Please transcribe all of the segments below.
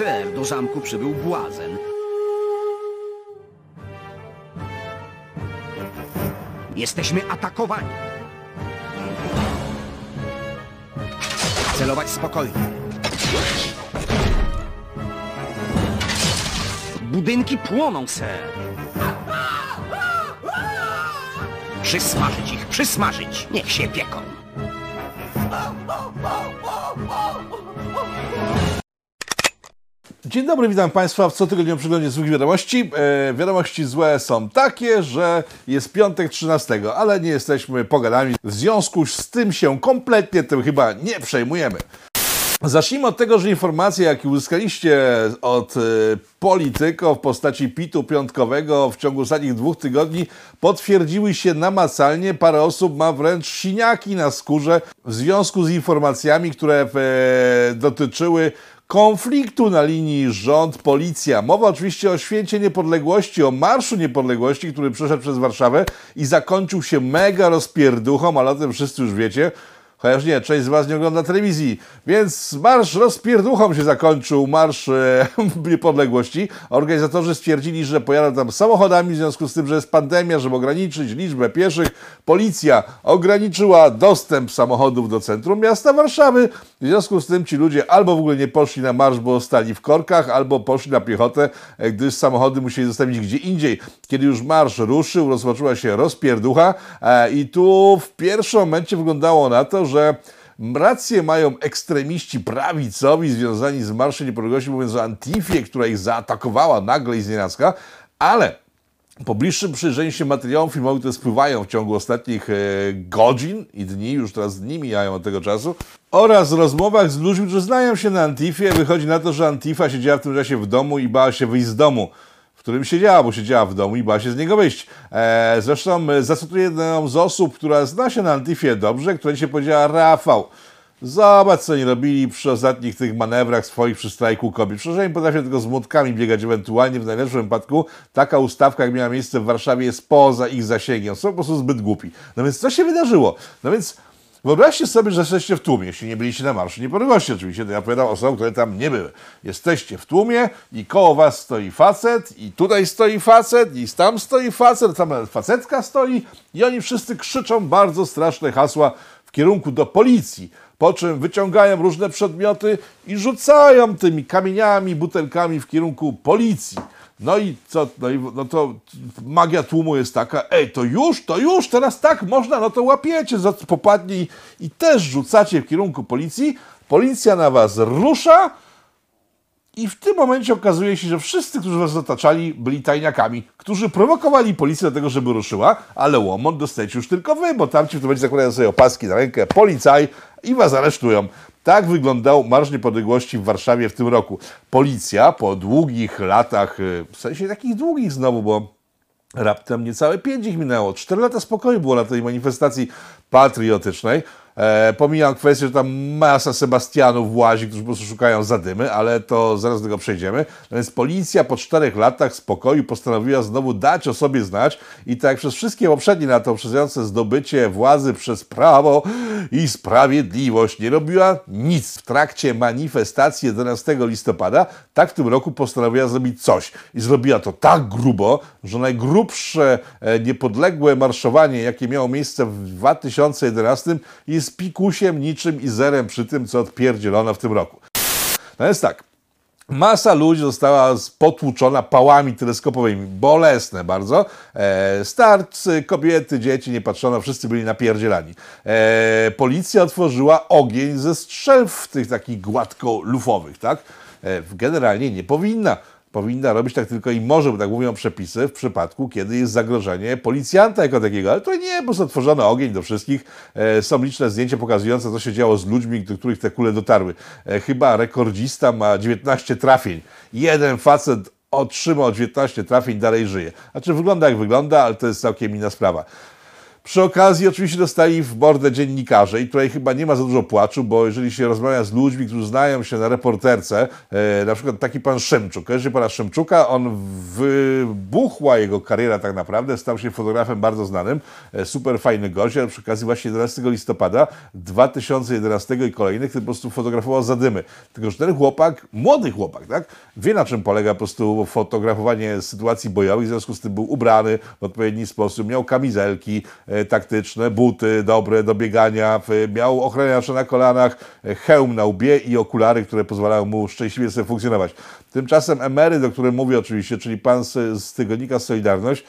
Ser, do zamku przybył błazen. Jesteśmy atakowani. Celować spokojnie. Budynki płoną, ser. Przysmażyć ich, przysmażyć. Niech się pieką. Dzień dobry, witam Państwa w cotygodniowym przeglądzie złych wiadomości. E, wiadomości złe są takie, że jest piątek 13, ale nie jesteśmy pogadami. W związku z tym się kompletnie tym chyba nie przejmujemy. Zacznijmy od tego, że informacje, jakie uzyskaliście od y, polityków w postaci pitu piątkowego w ciągu ostatnich dwóch tygodni potwierdziły się namacalnie. Parę osób ma wręcz siniaki na skórze w związku z informacjami, które e, dotyczyły konfliktu na linii rząd-policja. Mowa oczywiście o święcie niepodległości, o Marszu Niepodległości, który przeszedł przez Warszawę i zakończył się mega rozpierduchą, ale o tym wszyscy już wiecie. Chociaż nie, część z Was nie ogląda telewizji. Więc marsz rozpierduchą się zakończył, marsz e, niepodległości. Organizatorzy stwierdzili, że pojadą tam samochodami w związku z tym, że jest pandemia, żeby ograniczyć liczbę pieszych. Policja ograniczyła dostęp samochodów do centrum miasta Warszawy. W związku z tym ci ludzie albo w ogóle nie poszli na marsz, bo stali w korkach, albo poszli na piechotę, e, gdyż samochody musieli zostawić gdzie indziej. Kiedy już marsz ruszył, rozpoczęła się rozpierducha e, i tu w pierwszym momencie wyglądało na to, że rację mają ekstremiści prawicowi związani z Marszem Niepodległości, mówiąc o Antifie, która ich zaatakowała nagle i znienacka, ale po bliższym przyjrzeniu się materiałom filmowym, które spływają w ciągu ostatnich e, godzin i dni, już teraz dni mijają od tego czasu, oraz rozmowach z ludźmi, którzy znają się na Antifie, wychodzi na to, że Antifa siedziała w tym czasie w domu i bała się wyjść z domu w którym siedziała, bo siedziała w domu i bała się z niego wyjść. E, zresztą e, zacytuję jedną z osób, która zna się na Antifie dobrze, która się powiedziała Rafał. Zobacz, co oni robili przy ostatnich tych manewrach swoich przy strajku kobiet. Przecież oni potrafią tylko z młotkami biegać ewentualnie, w najlepszym wypadku taka ustawka, jak miała miejsce w Warszawie, jest poza ich zasięgiem. Są po prostu zbyt głupi. No więc co się wydarzyło? No więc Wyobraźcie sobie, że jesteście w tłumie, jeśli nie byliście na Marszu Niepodległości oczywiście, to ja opowiadam osobom, które tam nie były. Jesteście w tłumie i koło was stoi facet i tutaj stoi facet i tam stoi facet, tam facetka stoi i oni wszyscy krzyczą bardzo straszne hasła w kierunku do policji, po czym wyciągają różne przedmioty i rzucają tymi kamieniami, butelkami w kierunku policji. No i co, no, i, no to magia tłumu jest taka, ej, to już, to już, teraz tak można, no to łapiecie popadnie i, i też rzucacie w kierunku policji, policja na was rusza i w tym momencie okazuje się, że wszyscy, którzy was otaczali, byli tajniakami, którzy prowokowali policję do tego, żeby ruszyła, ale łomot dostajecie już tylko wy, bo tamci w tym momencie zakładają sobie opaski na rękę, policaj i was aresztują. Tak wyglądał Marsz Niepodległości w Warszawie w tym roku. Policja po długich latach, y, w sensie takich długich znowu, bo raptem niecałe pięć ich minęło. Cztery lata spokoju było na tej manifestacji patriotycznej. E, pomijam kwestię, że tam masa Sebastianów łazi, którzy po prostu szukają zadymy, ale to zaraz do tego przejdziemy. No więc policja po czterech latach spokoju postanowiła znowu dać o sobie znać i tak przez wszystkie poprzednie lata poprzedzające zdobycie władzy przez prawo i sprawiedliwość nie robiła nic w trakcie manifestacji 11 listopada, tak w tym roku postanowiła zrobić coś. I zrobiła to tak grubo, że najgrubsze e, niepodległe marszowanie, jakie miało miejsce w 2011 jest z pikusiem niczym i zerem przy tym, co odpierdzielono w tym roku. No jest tak. Masa ludzi została potłuczona pałami teleskopowymi, bolesne bardzo. E, starcy, kobiety, dzieci, nie patrzono, wszyscy byli napierdzielani. E, policja otworzyła ogień ze strzelb tych takich gładko lufowych, tak? E, generalnie nie powinna powinna robić tak tylko i może, bo tak mówią przepisy, w przypadku, kiedy jest zagrożenie policjanta jako takiego. Ale to nie, prostu otworzono ogień do wszystkich. E, są liczne zdjęcia pokazujące, co się działo z ludźmi, do których te kule dotarły. E, chyba rekordzista ma 19 trafień. Jeden facet otrzymał 19 trafień, dalej żyje. Znaczy wygląda jak wygląda, ale to jest całkiem inna sprawa. Przy okazji oczywiście dostali w mordę dziennikarze i tutaj chyba nie ma za dużo płaczu, bo jeżeli się rozmawia z ludźmi, którzy znają się na reporterce, e, na przykład taki pan Szymczuk, kojarzycie pana Szymczuka, on wybuchła jego kariera tak naprawdę, stał się fotografem bardzo znanym, e, super fajny gość, ale przy okazji właśnie 11 listopada 2011 i kolejnych, który po prostu fotografował zadymy. Tylko, że ten chłopak, młody chłopak, tak, wie na czym polega po prostu fotografowanie sytuacji bojowych, w związku z tym był ubrany w odpowiedni sposób, miał kamizelki, taktyczne, buty dobre do biegania, miał ochraniacze na kolanach, e, hełm na łbie i okulary, które pozwalają mu szczęśliwie sobie funkcjonować. Tymczasem emeryt, o którym mówię oczywiście, czyli pan z, z tygodnika Solidarność,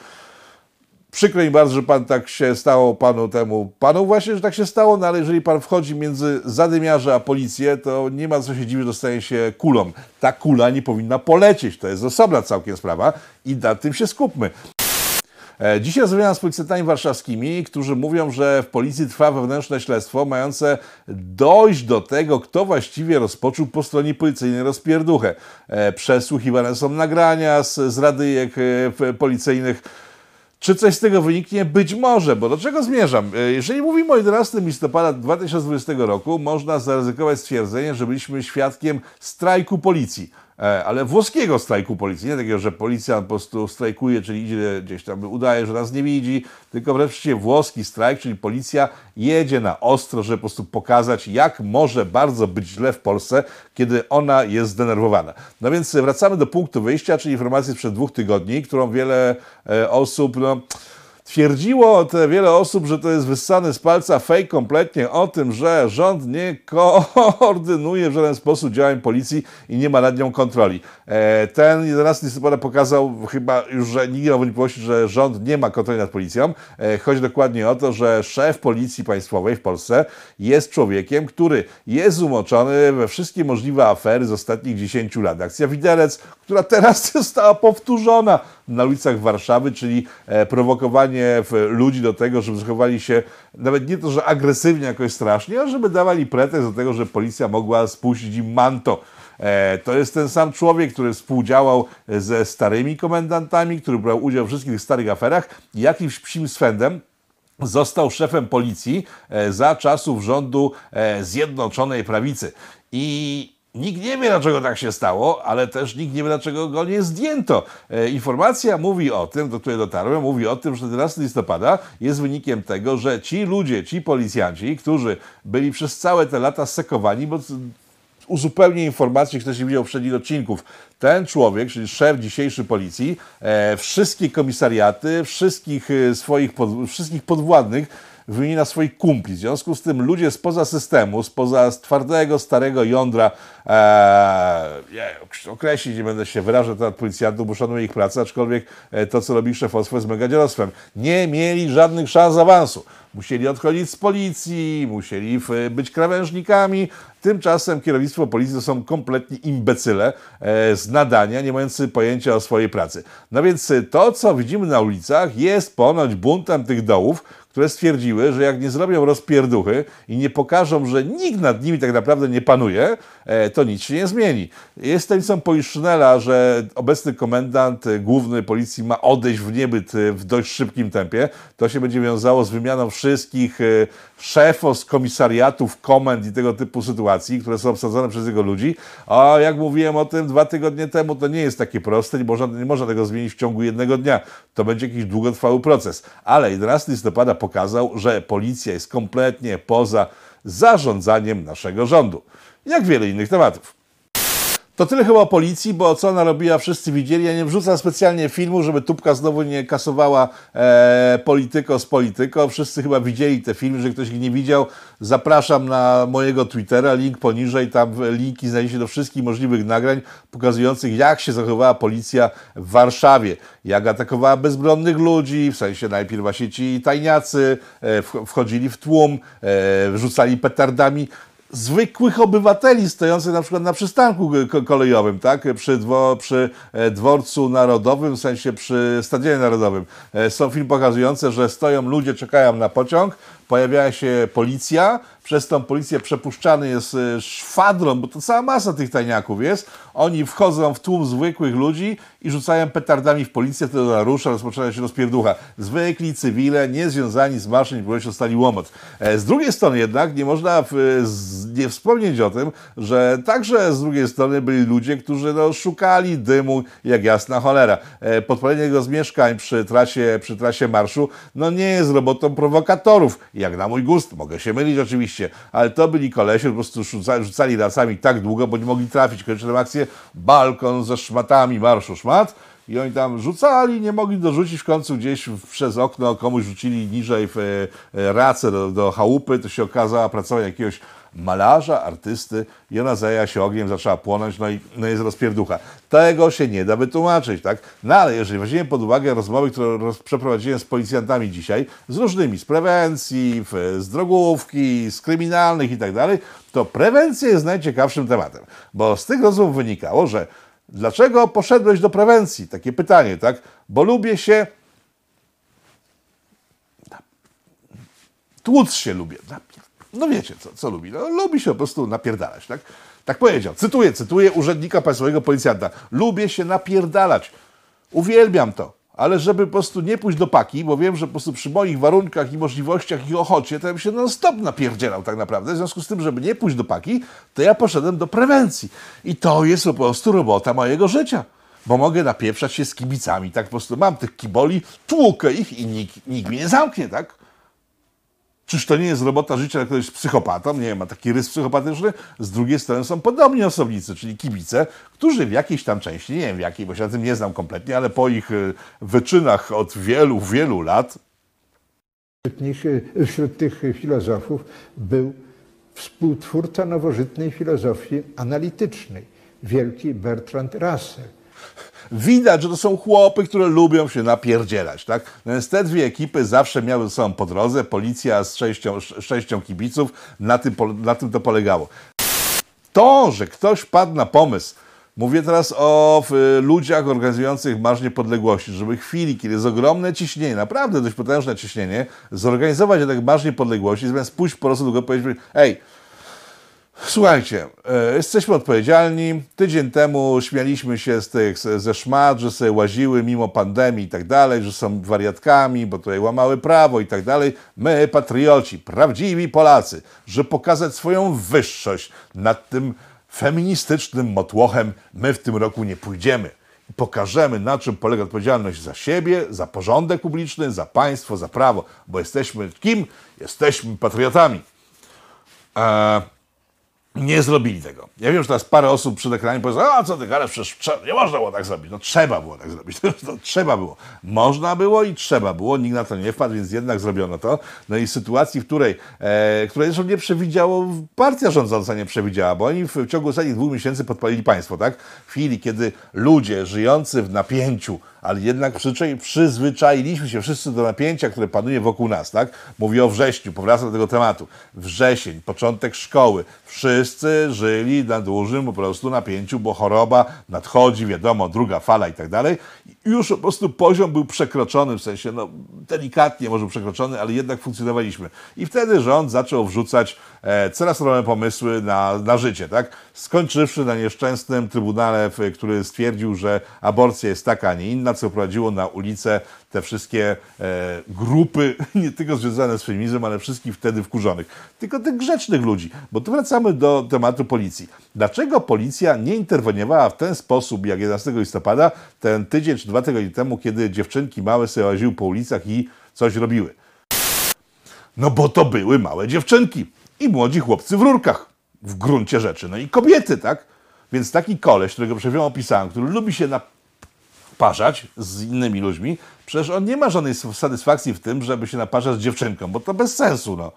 Przykro mi bardzo, że pan tak się stało panu temu, panu właśnie, że tak się stało, no ale jeżeli pan wchodzi między zadymiarze a policję, to nie ma co się dziwić, dostaje się kulą. Ta kula nie powinna polecieć, to jest osobna całkiem sprawa i nad tym się skupmy. E, dzisiaj rozmawiam z policjantami warszawskimi, którzy mówią, że w policji trwa wewnętrzne śledztwo mające dojść do tego, kto właściwie rozpoczął po stronie policyjnej rozpierduchę. E, przesłuchiwane są nagrania z, z radyjek e, policyjnych. Czy coś z tego wyniknie? Być może, bo do czego zmierzam? Jeżeli mówimy o 11 listopada 2020 roku, można zaryzykować stwierdzenie, że byliśmy świadkiem strajku policji. E, ale włoskiego strajku policji. Nie takiego, że policja po prostu strajkuje, czyli idzie gdzieś tam, udaje, że nas nie widzi, tylko wreszcie włoski strajk, czyli policja jedzie na ostro, żeby po prostu pokazać, jak może bardzo być źle w Polsce, kiedy ona jest zdenerwowana. No więc wracamy do punktu wyjścia, czyli informacji sprzed dwóch tygodni, którą wiele e, osób, no, Twierdziło wiele osób, że to jest wyssany z palca fake kompletnie o tym, że rząd nie koordynuje w żaden sposób działań policji i nie ma nad nią kontroli. E, ten 11 listopada pokazał chyba już, że nikt nie ma wątpliwości, że rząd nie ma kontroli nad policją. E, chodzi dokładnie o to, że szef policji państwowej w Polsce jest człowiekiem, który jest umoczony we wszystkie możliwe afery z ostatnich 10 lat. Akcja Widelec, która teraz została powtórzona na ulicach Warszawy, czyli e, prowokowanie ludzi do tego, żeby zachowali się nawet nie to, że agresywnie jakoś strasznie, ale żeby dawali pretekst do tego, że policja mogła spuścić im manto. E, to jest ten sam człowiek, który współdziałał ze starymi komendantami, który brał udział w wszystkich starych aferach jakimś psim swędem został szefem policji e, za czasów rządu Zjednoczonej Prawicy. I Nikt nie wie, dlaczego tak się stało, ale też nikt nie wie, dlaczego go nie zdjęto. E, informacja mówi o tym, do której dotarłem, mówi o tym, że 11 listopada jest wynikiem tego, że ci ludzie, ci policjanci, którzy byli przez całe te lata sekowani, bo uzupełnię informację, ktoś nie widział poprzednich odcinków. Ten człowiek, czyli szef dzisiejszy policji, e, wszystkie komisariaty, wszystkich e, swoich pod, wszystkich podwładnych wymienia swoich kumpli. W związku z tym ludzie spoza systemu, spoza twardego, starego jądra, ee, określić, nie będę się wyrażał temat policjantów, bo szanuję ich pracę, aczkolwiek e, to, co robi szefostwo jest mega dziadostwem. Nie mieli żadnych szans awansu. Musieli odchodzić z policji, musieli być krawężnikami. Tymczasem kierownictwo policji to są kompletni imbecyle e, z nadania, nie mający pojęcia o swojej pracy. No więc to, co widzimy na ulicach, jest ponoć buntem tych dołów, które stwierdziły, że jak nie zrobią rozpierduchy i nie pokażą, że nikt nad nimi tak naprawdę nie panuje, e, to nic się nie zmieni. Jest tajemnicą Poliszynela, że obecny komendant główny policji ma odejść w niebyt w dość szybkim tempie. To się będzie wiązało z wymianą wszystkich e, szefów komisariatów, komend i tego typu sytuacji, które są obsadzone przez jego ludzi. A jak mówiłem o tym dwa tygodnie temu, to nie jest takie proste, nie można, nie można tego zmienić w ciągu jednego dnia. To będzie jakiś długotrwały proces. Ale 11 listopada pokazał, że policja jest kompletnie poza zarządzaniem naszego rządu. Jak wiele innych tematów. To tyle chyba o policji, bo co ona robiła, wszyscy widzieli. Ja nie wrzucam specjalnie filmu, żeby tubka znowu nie kasowała e, polityko z polityko. Wszyscy chyba widzieli te filmy, że ktoś ich nie widział. Zapraszam na mojego Twittera, link poniżej. Tam linki znajdziecie do wszystkich możliwych nagrań pokazujących, jak się zachowała policja w Warszawie. Jak atakowała bezbronnych ludzi, w sensie najpierw właśnie ci tajniacy e, wchodzili w tłum, e, wrzucali petardami zwykłych obywateli stojących na przykład na przystanku kolejowym, tak? przy, dwo, przy e, dworcu narodowym, w sensie przy stadionie narodowym. E, są film pokazujące, że stoją ludzie, czekają na pociąg, pojawia się policja, przez tą policję przepuszczany jest e, szwadron, bo to cała masa tych tajniaków jest. Oni wchodzą w tłum zwykłych ludzi i rzucają petardami w policję, wtedy ona rusza, rozpoczyna się rozpierducha. Zwykli cywile, niezwiązani z marszem niepodległości dostali łomot. E, Z drugiej strony jednak nie można w, z, nie wspomnieć o tym, że także z drugiej strony byli ludzie, którzy no, szukali dymu jak jasna cholera. E, Podpalenie jego z mieszkań przy trasie, przy trasie marszu no nie jest robotą prowokatorów, jak na mój gust. Mogę się mylić oczywiście, ale to byli kolesie, po prostu rzucali, rzucali lasami tak długo, bo nie mogli trafić. Kończyłem akcję balkon ze szmatami marszu szmat. I oni tam rzucali, nie mogli dorzucić w końcu gdzieś przez okno, komuś rzucili niżej w e, e, racę do, do chałupy, to się okazała pracować jakiegoś malarza, artysty i ona zajęła się ogniem, zaczęła płonąć, no i no jest rozpierducha. Tego się nie da wytłumaczyć, tak? No ale jeżeli weźmiemy pod uwagę rozmowy, które roz, przeprowadziłem z policjantami dzisiaj, z różnymi, z prewencji, z drogówki, z kryminalnych i tak dalej, to prewencja jest najciekawszym tematem, bo z tych rozmów wynikało, że Dlaczego poszedłeś do prewencji? Takie pytanie, tak? Bo lubię się. Tłuc się lubię. No wiecie, co, co lubi? No, lubi się po prostu napierdalać, tak? Tak powiedział. Cytuję, cytuję urzędnika państwowego policjanta. Lubię się napierdalać. Uwielbiam to. Ale żeby po prostu nie pójść do paki, bo wiem, że po prostu przy moich warunkach i możliwościach i ochocie, to ja bym się non stop napierdzielał tak naprawdę. W związku z tym, żeby nie pójść do paki, to ja poszedłem do prewencji. I to jest po prostu robota mojego życia. Bo mogę napieprzać się z kibicami, tak po prostu mam tych kiboli, tłukę ich i nikt, nikt mnie nie zamknie, tak? Czyż to nie jest robota życia, jak ktoś jest psychopatą? Nie wiem, ma taki rys psychopatyczny. Z drugiej strony są podobni osobnicy, czyli kibice, którzy w jakiejś tam części, nie wiem w jakiej, bo się na tym nie znam kompletnie, ale po ich y, wyczynach od wielu, wielu lat nich, wśród tych filozofów był współtwórca nowożytnej filozofii analitycznej, wielki Bertrand Russell. Widać, że to są chłopy, które lubią się napierdzielać, tak? No Więc te dwie ekipy zawsze miały ze sobą po drodze, policja z sześcią, sz- sześcią kibiców, na tym, na tym to polegało. To, że ktoś padł na pomysł, mówię teraz o w, ludziach organizujących Marsz Niepodległości, żeby chwili, kiedy jest ogromne ciśnienie, naprawdę dość potężne ciśnienie, zorganizować jednak Marsz Niepodległości, zamiast pójść po prostu do go powiedzieć, ej, Słuchajcie, e, jesteśmy odpowiedzialni. Tydzień temu śmialiśmy się z tych, ze szmat, że sobie łaziły mimo pandemii i tak dalej, że są wariatkami, bo tutaj łamały prawo i tak dalej. My, patrioci, prawdziwi Polacy, że pokazać swoją wyższość nad tym feministycznym motłochem, my w tym roku nie pójdziemy. Pokażemy, na czym polega odpowiedzialność za siebie, za porządek publiczny, za państwo, za prawo, bo jesteśmy kim? Jesteśmy patriotami. E, nie zrobili tego. Ja wiem, że teraz parę osób przed ekranem powie, a co ty gadasz, przecież nie można było tak zrobić. No trzeba było tak zrobić. Trzeba było. Można było i trzeba było. Nikt na to nie wpadł, więc jednak zrobiono to. No i sytuacji, w której, e, której zresztą nie przewidziało, partia rządząca nie przewidziała, bo oni w, w ciągu ostatnich dwóch miesięcy podpalili państwo, tak? W chwili, kiedy ludzie żyjący w napięciu, ale jednak przyzwyczailiśmy się wszyscy do napięcia, które panuje wokół nas, tak? Mówię o wrześniu, powracam do tego tematu. Wrzesień, początek szkoły. Wszyscy żyli na dużym po prostu napięciu, bo choroba nadchodzi, wiadomo, druga fala i tak dalej. Już po prostu poziom był przekroczony, w sensie, no delikatnie może przekroczony, ale jednak funkcjonowaliśmy. I wtedy rząd zaczął wrzucać e, coraz nowe pomysły na, na życie, tak? Skończywszy na nieszczęsnym trybunale, który stwierdził, że aborcja jest taka, a nie inna, co prowadziło na ulicę te wszystkie e, grupy, nie tylko związane z feminizmem, ale wszystkich wtedy wkurzonych. Tylko tych grzecznych ludzi. Bo tu wracamy do tematu policji. Dlaczego policja nie interweniowała w ten sposób, jak 11 listopada, ten tydzień czy dwa tygodnie temu, kiedy dziewczynki małe sobie łaziły po ulicach i coś robiły? No bo to były małe dziewczynki i młodzi chłopcy w rurkach, w gruncie rzeczy. No i kobiety, tak? Więc taki koleś, którego przed opisałem, który lubi się naparzać z innymi ludźmi, przecież on nie ma żadnej satysfakcji w tym, żeby się naparzać z dziewczynką, bo to bez sensu, no.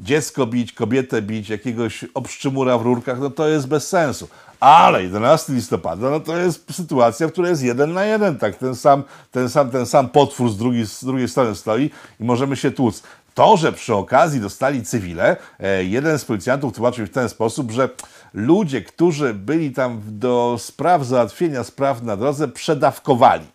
Dziecko bić, kobietę bić, jakiegoś obszczymura w rurkach, no to jest bez sensu. Ale 11 listopada, no to jest sytuacja, w której jest jeden na jeden, tak, ten sam, ten sam, ten sam potwór z drugiej, z drugiej strony stoi i możemy się tłuc. To, że przy okazji dostali cywile, e, jeden z policjantów tłumaczył w ten sposób, że ludzie, którzy byli tam do spraw załatwienia spraw na drodze, przedawkowali.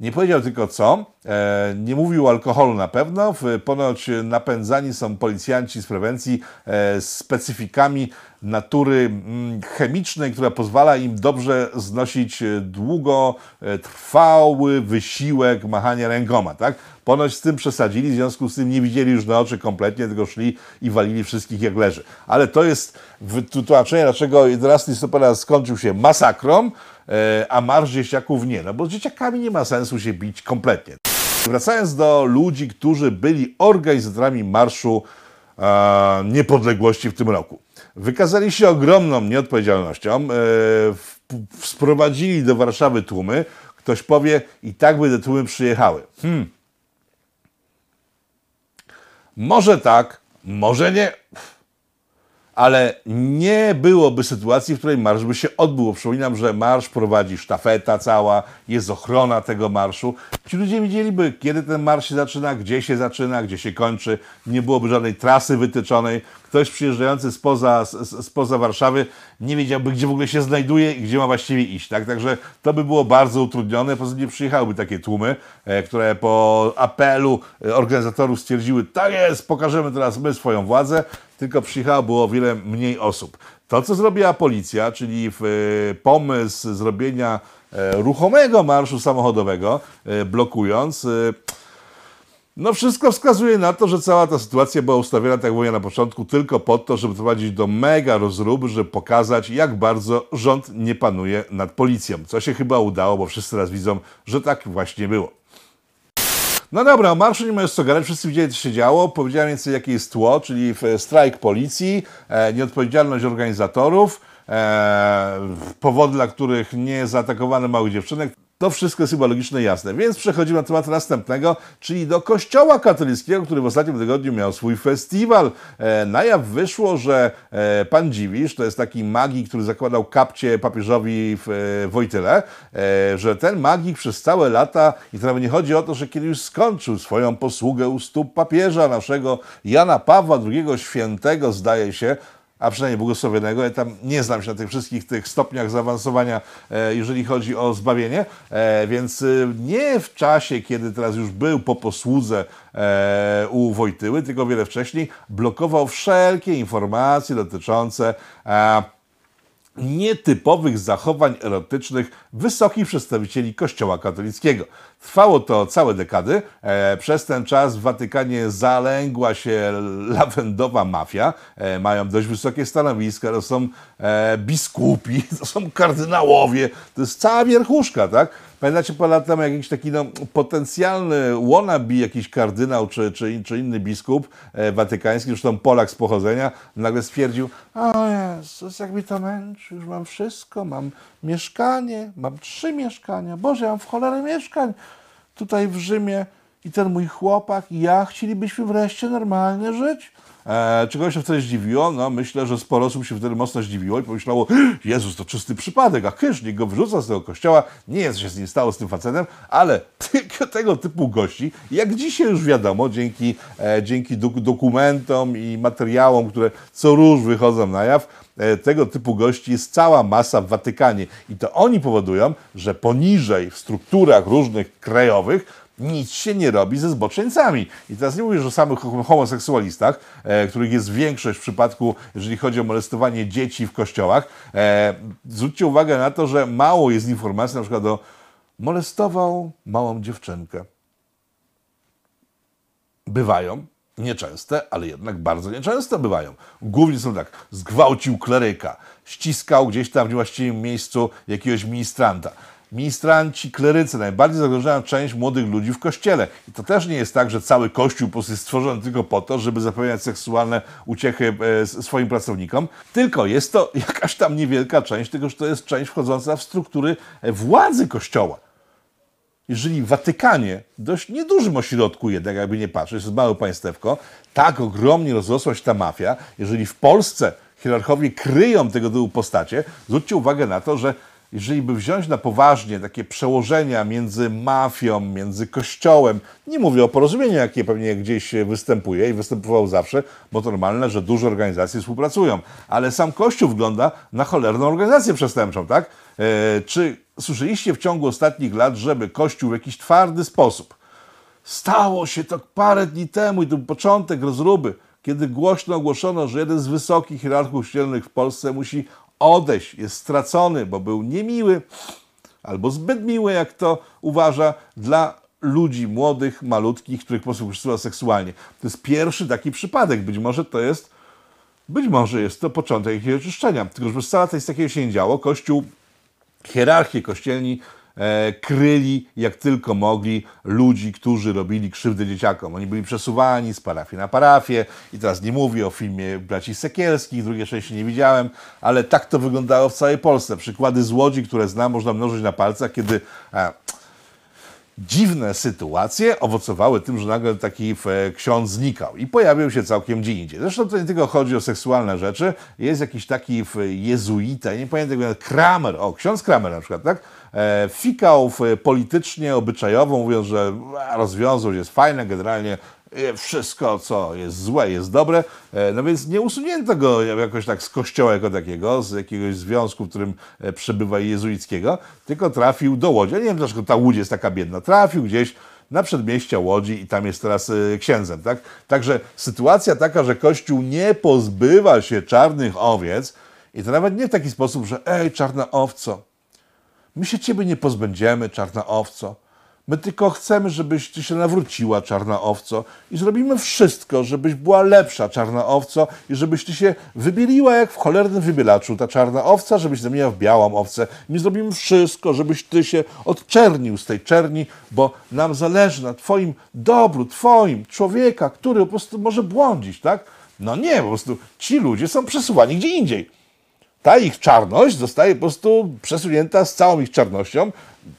Nie powiedział tylko co, e, nie mówił alkoholu na pewno. Ponoć napędzani są policjanci z prewencji e, specyfikami natury mm, chemicznej, która pozwala im dobrze znosić e, długotrwały wysiłek machania rękoma. Tak? Ponoć z tym przesadzili, w związku z tym nie widzieli już na oczy kompletnie, tylko szli i walili wszystkich jak leży. Ale to jest wytłumaczenie, dlaczego 11 listopada skończył się masakrą, e, a marsz dzieciaków nie. No bo z dzieciakami nie ma sensu się bić kompletnie. Wracając do ludzi, którzy byli organizatorami Marszu e, Niepodległości w tym roku. Wykazali się ogromną nieodpowiedzialnością, e, sprowadzili do Warszawy tłumy. Ktoś powie, i tak by te tłumy przyjechały. Hmm. Może tak, może nie. Ale nie byłoby sytuacji, w której marsz by się odbył. Przypominam, że marsz prowadzi sztafeta cała, jest ochrona tego marszu. Ci ludzie widzieliby, kiedy ten marsz się zaczyna, gdzie się zaczyna, gdzie się kończy. Nie byłoby żadnej trasy wytyczonej. Ktoś przyjeżdżający spoza, spoza Warszawy nie wiedziałby, gdzie w ogóle się znajduje i gdzie ma właściwie iść. Tak? Także to by było bardzo utrudnione. Poza tym przyjechałyby takie tłumy, e, które po apelu e, organizatorów stwierdziły, tak jest, pokażemy teraz my swoją władzę, tylko przyjechało było o wiele mniej osób. To, co zrobiła policja, czyli e, pomysł zrobienia ruchomego marszu samochodowego, blokując, no wszystko wskazuje na to, że cała ta sytuacja była ustawiona, tak jak mówię na początku, tylko po to, żeby prowadzić do mega rozruby, żeby pokazać, jak bardzo rząd nie panuje nad policją. Co się chyba udało, bo wszyscy teraz widzą, że tak właśnie było. No dobra, o marszu nie ma już co gadać, wszyscy widzieli, co się działo. Powiedziałem więcej, jakie jest tło, czyli w- strajk policji, e, nieodpowiedzialność organizatorów, e, powody, dla których nie zaatakowano małych dziewczynek. To wszystko jest chyba logiczne i jasne. Więc przechodzimy do tematu następnego, czyli do Kościoła katolickiego, który w ostatnim tygodniu miał swój festiwal. E, na jaw wyszło, że e, pan Dziwisz, to jest taki magik, który zakładał kapcie papieżowi w e, Wojtyle, e, że ten magik przez całe lata, i to nawet nie chodzi o to, że kiedy już skończył swoją posługę u stóp papieża naszego Jana Pawła II Świętego, zdaje się, a przynajmniej błogosławionego. Ja tam nie znam się na tych wszystkich tych stopniach zaawansowania, e, jeżeli chodzi o zbawienie, e, więc e, nie w czasie, kiedy teraz już był po posłudze u Wojtyły, tylko wiele wcześniej, blokował wszelkie informacje dotyczące nietypowych zachowań erotycznych wysokich przedstawicieli Kościoła katolickiego. Trwało to całe dekady. E, przez ten czas w Watykanie zalęgła się lawendowa mafia. E, mają dość wysokie stanowiska, to są e, biskupi, to są kardynałowie, to jest cała wierchuszka, tak? Pamiętacie po lat temu jakiś taki no, potencjalny wannabe, jakiś kardynał czy, czy, czy inny biskup watykański, zresztą Polak z pochodzenia, nagle stwierdził, o Jezus, jak mi to męczy, już mam wszystko, mam mieszkanie, mam trzy mieszkania, Boże, ja mam w cholerę mieszkań tutaj w Rzymie i ten mój chłopak i ja chcielibyśmy wreszcie normalnie żyć. E, czego się wtedy zdziwiło? No myślę, że sporo osób się wtedy mocno zdziwiło i pomyślało, Jezus, to czysty przypadek, a kysz, niech go wyrzuca z tego kościoła, nie jest, się z nim stało z tym facetem, ale tylko tego typu gości, jak dzisiaj już wiadomo, dzięki, e, dzięki dok- dokumentom i materiałom, które co róż wychodzą na jaw, tego typu gości jest cała masa w Watykanie i to oni powodują, że poniżej w strukturach różnych krajowych nic się nie robi ze zboczeńcami. I teraz nie mówię już o samych homoseksualistach, e, których jest większość w przypadku, jeżeli chodzi o molestowanie dzieci w kościołach. E, zwróćcie uwagę na to, że mało jest informacji na przykład o molestował małą dziewczynkę. Bywają, nieczęste, ale jednak bardzo nieczęsto bywają. Głównie są tak, zgwałcił kleryka, ściskał gdzieś tam w niewłaściwym miejscu jakiegoś ministranta. Ministranci, klerycy najbardziej zagrożają część młodych ludzi w kościele. I to też nie jest tak, że cały kościół po prostu jest stworzony tylko po to, żeby zapewniać seksualne uciechy e, swoim pracownikom, tylko jest to jakaś tam niewielka część, tylko że to jest część wchodząca w struktury e, władzy kościoła jeżeli w Watykanie, dość niedużym ośrodku jednak, jakby nie patrzeć, jest małe państewko, tak ogromnie rozrosła się ta mafia, jeżeli w Polsce hierarchowie kryją tego typu postacie, zwróćcie uwagę na to, że jeżeli by wziąć na poważnie takie przełożenia między mafią, między kościołem, nie mówię o porozumieniu, jakie pewnie gdzieś występuje i występowało zawsze, bo to normalne, że duże organizacje współpracują, ale sam kościół wygląda na cholerną organizację przestępczą, tak? E, czy słyszeliście w ciągu ostatnich lat, żeby kościół w jakiś twardy sposób Stało się to parę dni temu i to był początek rozruby, kiedy głośno ogłoszono, że jeden z wysokich hierarchów kościelnych w Polsce musi odejść, jest stracony, bo był niemiły albo zbyt miły, jak to uważa, dla ludzi młodych, malutkich, których po prostu wykorzystywa seksualnie. To jest pierwszy taki przypadek. Być może to jest, być może jest to początek jakiegoś oczyszczenia. Tylko, że wcale coś takiego się nie działo. Kościół, hierarchie kościelni e, kryli jak tylko mogli ludzi, którzy robili krzywdę dzieciakom. Oni byli przesuwani z parafii na parafię i teraz nie mówię o filmie braci Sekielskich, drugie części nie widziałem, ale tak to wyglądało w całej Polsce. Przykłady z Łodzi, które znam, można mnożyć na palcach, kiedy... dziwne sytuacje owocowały tym, że nagle taki e, ksiądz znikał i pojawił się całkiem gdzie indziej. Zresztą to nie tylko chodzi o seksualne rzeczy. Jest jakiś taki jezuita, nie pamiętam Kramer, o, ksiądz Kramer na przykład, tak? E, fikał politycznie, obyczajowo, mówiąc, że rozwiązłość jest fajna, generalnie wszystko, co jest złe, jest dobre. E, no więc nie usunięto go jakoś tak z kościoła jako takiego, z jakiegoś związku, w którym e, przebywa jezuickiego, tylko trafił do Łodzi. Ja nie wiem, dlaczego ta Łódź jest taka biedna. Trafił gdzieś na przedmieścia Łodzi i tam jest teraz e, księdzem. Tak? Także sytuacja taka, że Kościół nie pozbywa się czarnych owiec i to nawet nie w taki sposób, że ej, czarna owco, my się ciebie nie pozbędziemy, czarna owco. My tylko chcemy, żebyś ty się nawróciła, czarna owco, i zrobimy wszystko, żebyś była lepsza, czarna owco, i żebyś ty się wybieliła jak w cholernym wybielaczu, ta czarna owca, żebyś zamieniła w białą owcę. My zrobimy wszystko, żebyś ty się odczernił z tej czerni, bo nam zależy na twoim dobru, twoim, człowieka, który po prostu może błądzić, tak? No nie, po prostu ci ludzie są przesuwani gdzie indziej ta ich czarność zostaje po prostu przesunięta z całą ich czarnością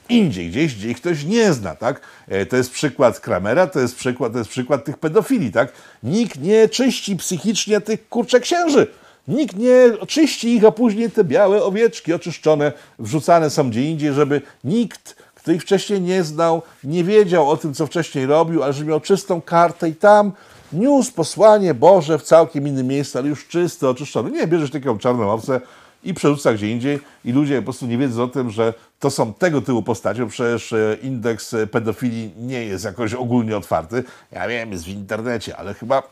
indziej, gdzieś, gdzie ich ktoś nie zna, tak? E, to jest przykład Kramera, to jest przykład, to jest przykład tych pedofili, tak? Nikt nie czyści psychicznie tych kurczę księży. Nikt nie czyści ich, a później te białe owieczki oczyszczone, wrzucane są gdzie indziej, żeby nikt, kto ich wcześniej nie znał, nie wiedział o tym, co wcześniej robił, ale żeby miał czystą kartę i tam niósł posłanie Boże w całkiem innym miejscu, ale już czyste, oczyszczone. Nie, bierzesz taką czarną owcę i przerzuca gdzie indziej i ludzie po prostu nie wiedzą o tym, że to są tego typu postacie, bo przecież e, indeks pedofilii nie jest jakoś ogólnie otwarty. Ja wiem, jest w internecie, ale chyba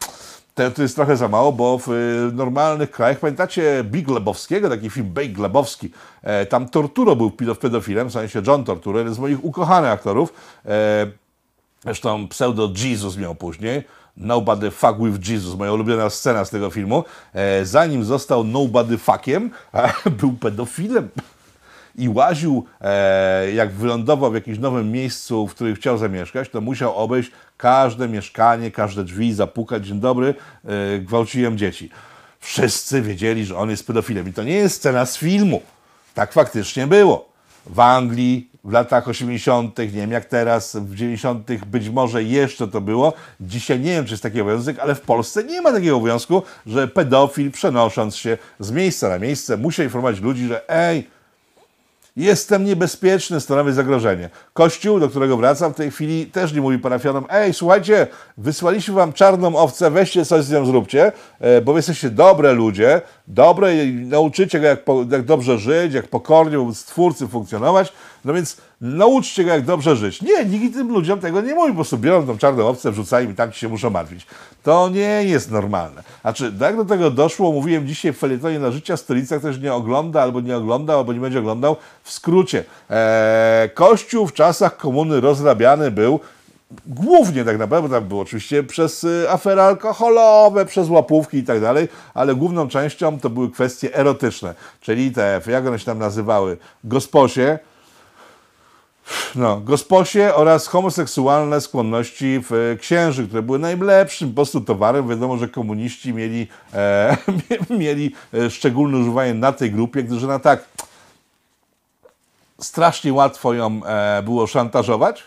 to, jest trochę za mało, bo w e, normalnych krajach, pamiętacie Big Lebowskiego, taki film Big Lebowski, e, tam Torturo był pedofilem, w sensie John Torturo, jeden z moich ukochanych aktorów, zresztą pseudo Jesus miał później, Nobody Fuck with Jesus, moja ulubiona scena z tego filmu, e, zanim został Nobody Fuckiem, był pedofilem i łaził, e, jak wylądował w jakimś nowym miejscu, w którym chciał zamieszkać, to musiał obejść każde mieszkanie, każde drzwi, zapukać, dzień dobry, e, gwałciłem dzieci. Wszyscy wiedzieli, że on jest pedofilem i to nie jest scena z filmu. Tak faktycznie było. W Anglii, w latach 80., nie wiem jak teraz, w 90., być może jeszcze to było. Dzisiaj nie wiem, czy jest taki obowiązek, ale w Polsce nie ma takiego obowiązku, że pedofil przenosząc się z miejsca na miejsce musi informować ludzi, że ej, Jestem niebezpieczny, stanowi zagrożenie. Kościół, do którego wracam w tej chwili, też nie mówi parafianom, ej, słuchajcie, wysłaliśmy wam czarną owcę, weźcie coś z nią zróbcie, e, bo wy jesteście dobre ludzie, dobre i nauczycie go, jak, jak dobrze żyć, jak pokornie wobec Stwórcy funkcjonować, no więc nauczcie go, jak dobrze żyć. Nie, nikt tym ludziom tego nie mówi, po prostu biorą tą czarną owcę, wrzucają i ci się muszą martwić. To nie jest normalne. Znaczy, jak do tego doszło, mówiłem dzisiaj w felietonie na życia stolica, ktoś nie ogląda, albo nie oglądał, albo nie będzie oglądał. W skrócie, ee, Kościół w czasach komuny rozrabiany był głównie tak naprawdę, bo tam było oczywiście przez y, afery alkoholowe, przez łapówki i tak dalej, ale główną częścią to były kwestie erotyczne, czyli te, jak one się tam nazywały, gosposie, no, gosposie oraz homoseksualne skłonności w księży, które były najlepszym po prostu towarem. Wiadomo, że komuniści mieli, e, mieli e, szczególne używanie na tej grupie, gdyż ona tak strasznie łatwo ją e, było szantażować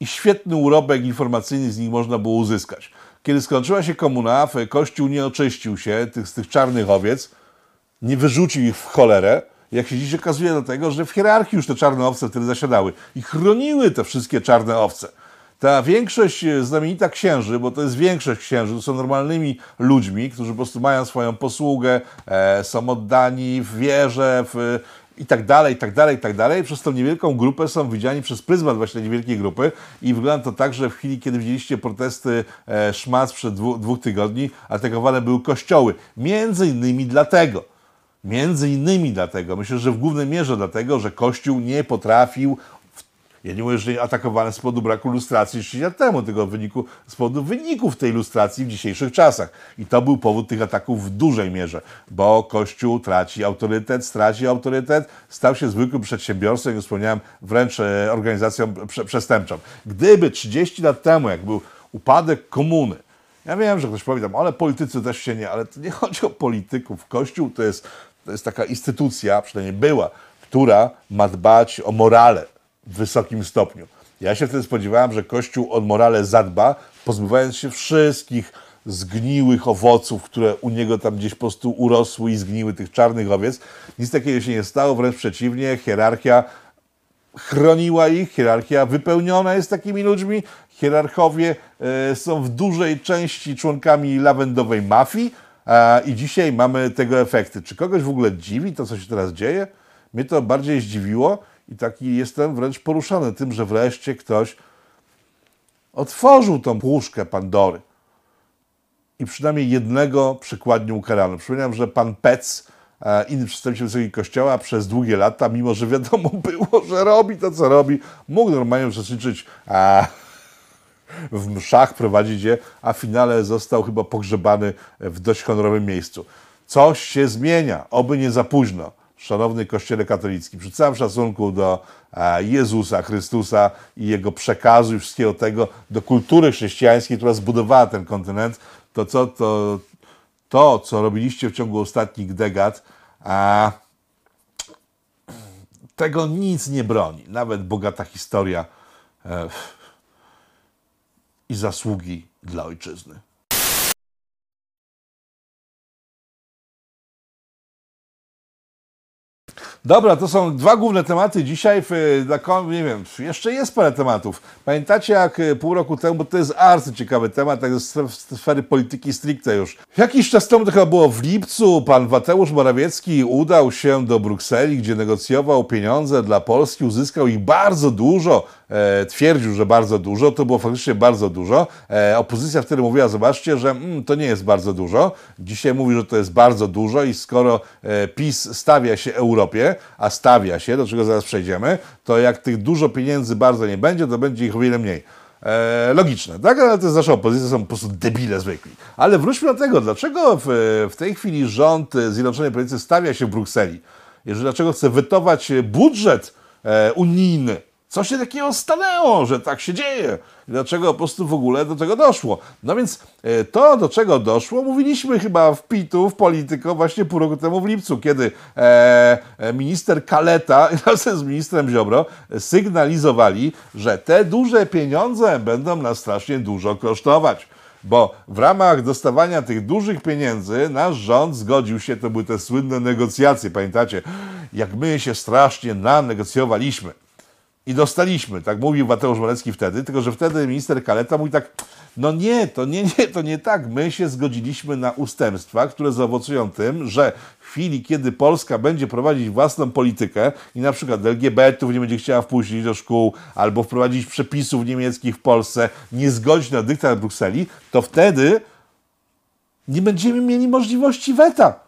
i świetny urobek informacyjny z nich można było uzyskać. Kiedy skończyła się komuna, Kościół nie oczyścił się tych, z tych czarnych owiec, nie wyrzucił ich w cholerę, jak się dziś okazuje do tego, że w hierarchii już te czarne owce wtedy zasiadały i chroniły te wszystkie czarne owce. Ta większość e, znamienita księży, bo to jest większość księży, to są normalnymi ludźmi, którzy po prostu mają swoją posługę, e, są oddani w wierze, w, i tak dalej, i tak dalej, i tak dalej. Przez tą niewielką grupę są widziani przez pryzmat właśnie niewielkiej grupy i wygląda to tak, że w chwili, kiedy widzieliście protesty e, szmac przed dwu, dwóch tygodni, atakowane były kościoły. Między innymi dlatego, Między innymi dlatego, myślę, że w głównej mierze dlatego, że Kościół nie potrafił, ja nie mówię, że atakowany z powodu braku lustracji 30 lat temu, tylko w wyniku, z powodu wyników tej lustracji w dzisiejszych czasach. I to był powód tych ataków w dużej mierze, bo Kościół traci autorytet, straci autorytet, stał się zwykłym przedsiębiorstwem, jak wspomniałem, wręcz e, organizacją prze przestępczą. Gdyby 30 lat temu, jak był upadek komuny, ja wiem, że ktoś powie tam, ale politycy też się nie, ale to nie chodzi o polityków. Kościół to jest to jest taka instytucja, przynajmniej była, która ma dbać o morale w wysokim stopniu. Ja się wtedy spodziewałem, że Kościół o morale zadba, pozbywając się wszystkich zgniłych owoców, które u niego tam gdzieś po prostu urosły i zgniły, tych czarnych owiec. Nic takiego się nie stało, wręcz przeciwnie, hierarchia chroniła ich, hierarchia wypełniona jest takimi ludźmi. Hierarchowie e, są w dużej części członkami lawendowej mafii, i dzisiaj mamy tego efekty. Czy kogoś w ogóle dziwi to, co się teraz dzieje? Mnie to bardziej zdziwiło i taki jestem wręcz poruszony tym, że wreszcie ktoś otworzył tą puszkę Pandory. I przynajmniej jednego przykładnie ukarano. Przypominam, że pan Pec, inny przedstawiciel Wysokiego Kościoła, przez długie lata, mimo że wiadomo było, że robi to, co robi, mógł normalnie uczestniczyć w mszach, prowadzić je, a w finale został chyba pogrzebany w dość honorowym miejscu. Coś się zmienia, oby nie za późno. Szanowny Kościele katolicki, przy całym szacunku do e, Jezusa Chrystusa i Jego przekazu i wszystkiego tego, do kultury chrześcijańskiej, która zbudowała ten kontynent, to co, to, to, co robiliście w ciągu ostatnich dekad, a tego nic nie broni. Nawet bogata historia e, i zasługi dla ojczyzny. Dobra, to są dwa główne tematy dzisiaj. Dla, nie wiem, jeszcze jest parę tematów. Pamiętacie, jak e, pół roku temu, bo to jest bardzo ciekawy temat, tak z sfery polityki stricte już. Jakiś czas temu, to chyba było w lipcu, pan Mateusz Morawiecki udał się do Brukseli, gdzie negocjował pieniądze dla Polski, uzyskał ich bardzo dużo e, twierdził, że bardzo dużo, to było faktycznie bardzo dużo. E, opozycja wtedy mówiła, zobaczcie, że mm, to nie jest bardzo dużo. Dzisiaj mówi, że to jest bardzo dużo i skoro e, PiS stawia się Europie, a stawia się, do czego zaraz przejdziemy, to jak tych dużo pieniędzy bardzo nie będzie, to będzie ich o wiele mniej. E, logiczne, tak? Ale to jest nasza opozycja, są po prostu debile zwykli. Ale wróćmy do tego, dlaczego w, w tej chwili rząd Zjednoczonej Prawicy stawia się w Brukseli? Jeżeli dlaczego chce wytować budżet e, unijny, co się takiego stanęło, że tak się dzieje? Dlaczego po prostu w ogóle do tego doszło? No więc e, to, do czego doszło, mówiliśmy chyba w PIT-u, w Polityko właśnie pół roku temu w lipcu, kiedy e, e minister Kaleta razem z ministrem Ziobro sygnalizowali, że te duże pieniądze będą nas strasznie dużo kosztować bo w ramach dostawania tych dużych pieniędzy nasz rząd zgodził się, to były te słynne negocjacje, pamiętacie, jak my się strasznie nanegocjowaliśmy. I dostaliśmy, tak mówił Mateusz Morecki wtedy, tylko że wtedy minister Kaleta mówi tak, no nie, to nie, nie, to nie tak. My się zgodziliśmy na ustępstwa, które zaowocują tym, że w chwili, kiedy Polska będzie prowadzić własną politykę i na przykład LGBT-ów nie będzie chciała wpuścić do szkół albo wprowadzić przepisów niemieckich w Polsce, nie zgodzić na dyktat Brukseli, to wtedy nie będziemy mieli możliwości weta,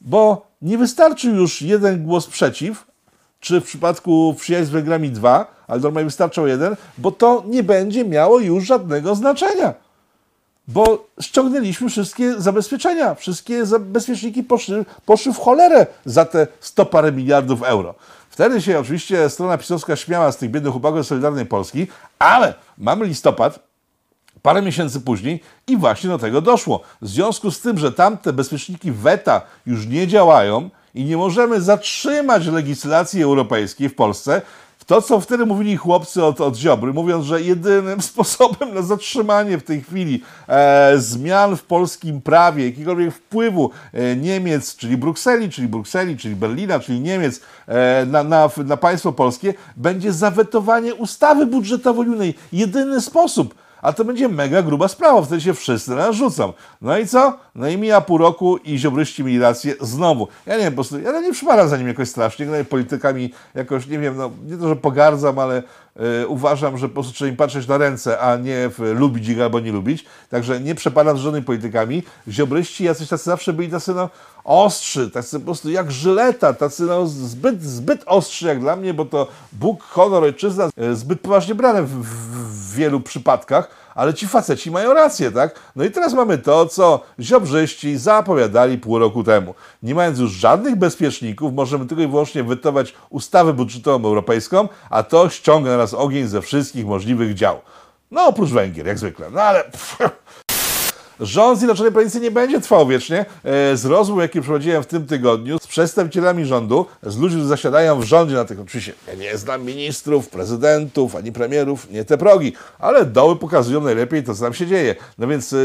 bo nie wystarczy już jeden głos przeciw, czy w przypadku przyjaźń z Węgrami dwa, ale normalnie wystarczał jeden, bo to nie będzie miało już żadnego znaczenia. Bo ściągnęliśmy wszystkie zabezpieczenia, wszystkie zabezpieczniki poszły, poszły w cholerę za te 100 parę miliardów euro. Wtedy się oczywiście strona pisowska śmiała z tych biednych chłopaków Solidarnej Polski, ale mamy listopad, parę miesięcy później i właśnie do tego doszło. W związku z tym, że tamte bezpieczniki WETA już nie działają, i nie możemy zatrzymać legislacji europejskiej w Polsce, To, co wtedy mówili chłopcy od, od Ziobry, mówiąc, że jedynym sposobem na zatrzymanie w tej chwili e, zmian w polskim prawie, jakiegokolwiek wpływu e, Niemiec, czyli Brukseli, czyli Brukseli, czyli Berlina, czyli Niemiec e, na, na, na państwo polskie, będzie zawetowanie ustawy budżetowo-unijnej. Jedyny sposób a to będzie mega gruba sprawa, wtedy się wszyscy narzucą. No i co? No i mija pół roku i ziobryści mieli rację znowu. Ja nie wiem, po prostu, ja nie przypadam za nim jakoś strasznie, no i politykami jakoś, nie wiem, no nie to, że pogardzam, ale y, uważam, że po prostu trzeba im patrzeć na ręce, a nie w, lubić ich albo nie lubić. Także nie przepadam z żadnymi politykami. Ziobryści jacyś tacy zawsze byli tacy, no, ostrzy, tacy po prostu jak żyleta, tacy no, zbyt, zbyt ostrzy jak dla mnie, bo to Bóg, honor, ojczyzna y, zbyt poważnie brane w, w, w wielu przypadkach, ale ci faceci mają rację, tak? No i teraz mamy to, co ziobrzyści zapowiadali pół roku temu. Nie mając już żadnych bezpieczników, możemy tylko i wyłącznie wytować ustawę budżetową europejską, a to ściąga na nas ogień ze wszystkich możliwych dział. No oprócz Węgier, jak zwykle. No ale... Rząd Zjednoczonej Prawicy nie będzie trwał wiecznie. E, Z rozmów, jakie przeprowadziłem w tym tygodniu z przedstawicielami rządu, z ludźmi, którzy zasiadają w rządzie na tych, oczywiście ja nie znam ministrów, prezydentów, ani premierów, nie te progi, ale doły pokazują najlepiej to, co tam się dzieje. No więc e,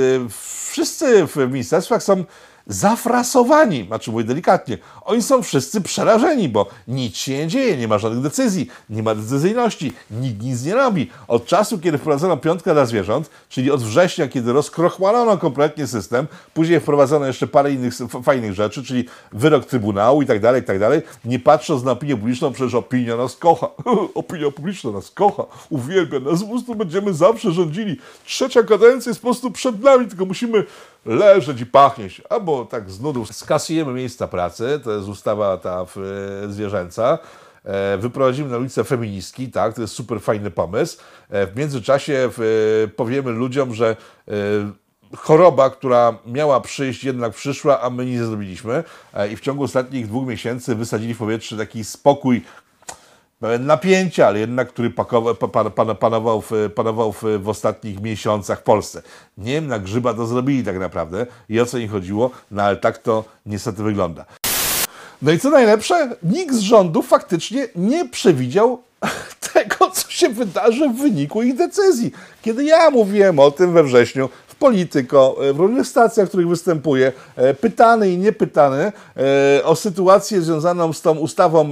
wszyscy w ministerstwach są zafrasowani, znaczy mówię delikatnie, oni są wszyscy przerażeni, bo nic się nie dzieje, nie ma żadnych decyzji, nie ma decyzyjności, nikt nic nie robi. Od czasu, kiedy wprowadzono piątkę dla zwierząt, czyli od września, kiedy rozkrochmalono kompletnie system, później wprowadzono jeszcze parę innych fajnych rzeczy, czyli wyrok Trybunału i tak dalej, i tak dalej, nie patrząc na opinię publiczną, przecież opinia nas kocha, opinia publiczna nas kocha, uwielbia nas, po prostu będziemy zawsze rządzili. Trzecia kadencja jest po prostu przed nami, tylko musimy leżeć i pachnieć, albo tak z nudów skasujemy miejsca pracy, to jest ustawa ta e, zwierzęca, e, wyprowadzimy na ulicę feministki, tak, to jest super fajny pomysł. E, w międzyczasie powiemy ludziom, że choroba, która miała przyjść, jednak przyszła, a my nic nie zrobiliśmy. I w ciągu ostatnich dwóch miesięcy wysadzili w powietrze taki spokój, pełen napięcia, ale jednak, który pakował, pan, pan, panował, w, panował w, w, ostatnich miesiącach w Polsce. Nie wiem, na grzyba to zrobili tak naprawdę i o co im chodziło, no ale tak to niestety wygląda. No i co najlepsze, nikt z rządu faktycznie nie przewidział tego, co się wydarzy w wyniku ich decyzji. Kiedy ja mówiłem o tym we wrześniu, Polityko, w różnych stacjach, w których występuję, pytany i niepytany o sytuację związaną z tą ustawą,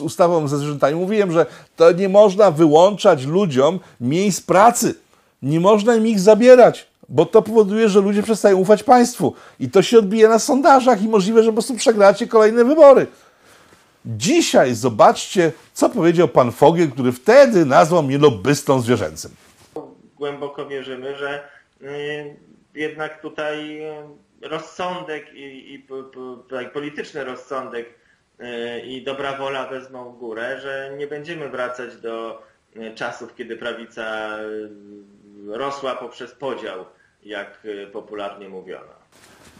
ustawą ze zwierzętami. Mówiłem, że to nie można wyłączać ludziom miejsc pracy. Nie można im ich zabierać, bo to powoduje, że ludzie przestają ufać państwu. I to się odbije na sondażach i możliwe, że po prostu przegracie kolejne wybory. Dzisiaj zobaczcie, co powiedział pan Fogiel, który wtedy nazwał mnie lobbystą zwierzęcym. Głęboko wierzymy, że jednak tutaj y, rozsądek i, i polityczny rozsądek y, i dobra wola wezmą górę, że nie będziemy wracać do czasów, kiedy prawica rosła poprzez podział, jak popularnie mówiono.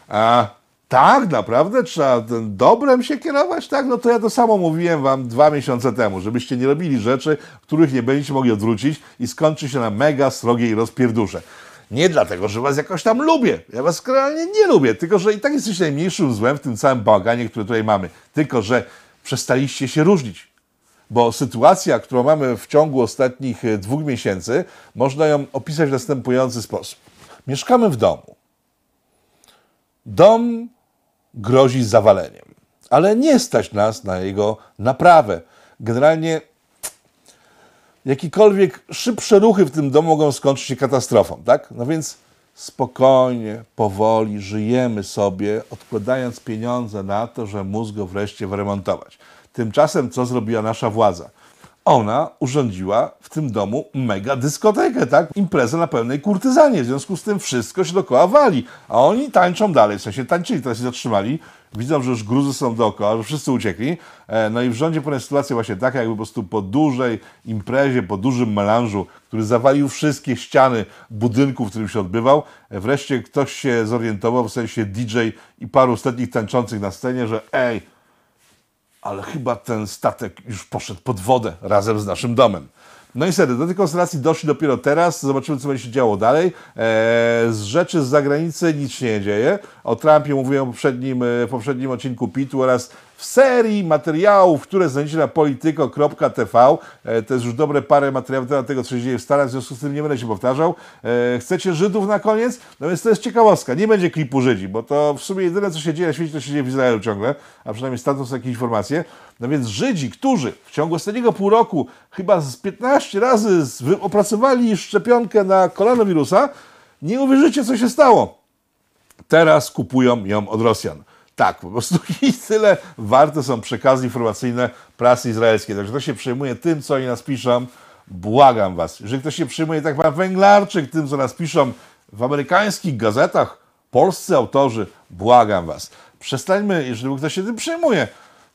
A tak, naprawdę trzeba dobrem się kierować, tak? No to ja to samo mówiłem wam dwa miesiące temu, żebyście nie robili rzeczy, których nie będziecie mogli odwrócić i skończy się na mega srogiej rozpierdusze. Nie dlatego, że was jakoś tam lubię. Ja was realnie nie lubię, tylko że i tak jesteście najmniejszym złem w tym całym bałaganie, który tutaj mamy. Tylko, że przestaliście się różnić. Bo sytuacja, którą mamy w ciągu ostatnich e, dwóch miesięcy, można ją opisać w następujący sposób. Mieszkamy w domu. Dom grozi zawaleniem, ale nie stać nas na jego naprawę. Generalnie jakiekolwiek szybsze ruchy w tym domu mogą skończyć się katastrofą, tak? No więc spokojnie, powoli żyjemy sobie, odkładając pieniądze na to, że mózg go wreszcie wyremontować. Tymczasem co zrobiła nasza władza? Ona urządziła w tym domu mega dyskotekę, tak? Imprezę na pełnej kurtyzanie. W związku z tym wszystko się dookoła wali. A oni tańczą dalej, w sensie tańczyli, teraz się zatrzymali. Widzą, że już gruzy są dookoła, że wszyscy uciekli. No i w rządzie powinna sytuacja właśnie taka, jakby po prostu po dużej imprezie, po dużym melanżu, który zawalił wszystkie ściany budynku, w którym się odbywał, wreszcie ktoś się zorientował, w sensie DJ i paru ostatnich tańczących na scenie, że ej, ale chyba ten statek już poszedł pod wodę razem z naszym domem. No i serio, do tej konstelacji doszli dopiero teraz, zobaczymy co będzie się działo dalej. Eee, z rzeczy z zagranicy nic się nie dzieje. O Trumpie mówiłem w poprzednim, w poprzednim odcinku PIT-u oraz w serii materiałów, które znajdziecie na polityko.tv. E, To jest już dobre parę materiałów na tego, co się dzieje w Stanach, w związku z tym nie będę się powtarzał. E, Chcecie Żydów na koniec? No więc to jest ciekawostka. Nie będzie klipu Żydzi, bo to w sumie jedyne, co się dzieje na świecie, to się dzieje w Izraelu ciągle, a przynajmniej stamtąd są jakieś informacje. No więc Żydzi, którzy w ciągu ostatniego pół roku chyba z 15 razy opracowali szczepionkę na koronawirusa, nie uwierzycie, co się stało teraz kupują ją od Rosjan. Tak, po prostu i tyle warte są przekazy informacyjne prasy izraelskiej. Także kto się przejmuje tym, co oni nas piszą, błagam was. Jeżeli ktoś się przejmuje, tak pan Węglarczyk, tym, co nas piszą w amerykańskich gazetach, polscy autorzy, błagam was. Przestańmy, jeżeli ktoś się tym przejmuje,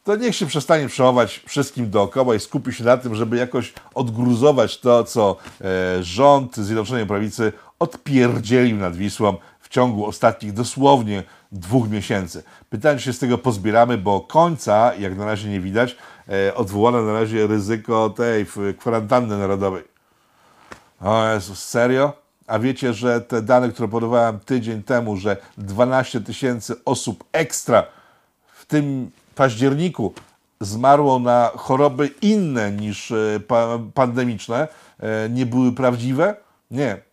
to niech się przestanie przejmować wszystkim dookoła i skupi się na tym, żeby jakoś odgruzować to, co e, rząd Zjednoczonej Prawicy odpierdzielił nad Wisłą w ciągu ostatnich dosłownie dwóch miesięcy. Pytanie, czy się z tego pozbieramy, bo końca, jak na razie nie widać, e, odwołano na razie ryzyko tej kwarantanny narodowej. O Jezus, serio? A wiecie, że te dane, które podawałem tydzień temu, że 12 tysięcy osób ekstra w tym październiku zmarło na choroby inne niż e, pa pandemiczne, e, nie były prawdziwe? Nie.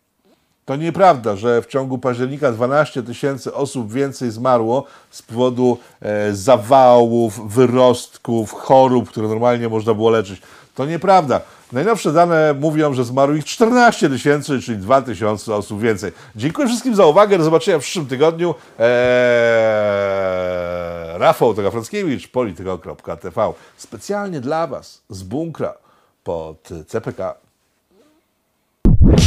To nieprawda, że w ciągu października 12 tysięcy osób więcej zmarło z powodu e, zawałów, wyrostków, chorób, które normalnie można było leczyć. To nieprawda. Najnowsze dane mówią, że zmarło ich 14 tysięcy, czyli 2 tysiące osób więcej. Dziękuję wszystkim za uwagę. Do zobaczenia w przyszłym tygodniu. Eee, Rafał Tegafrackiewicz, polityko.tv. Specjalnie dla Was z bunkra pod CPK.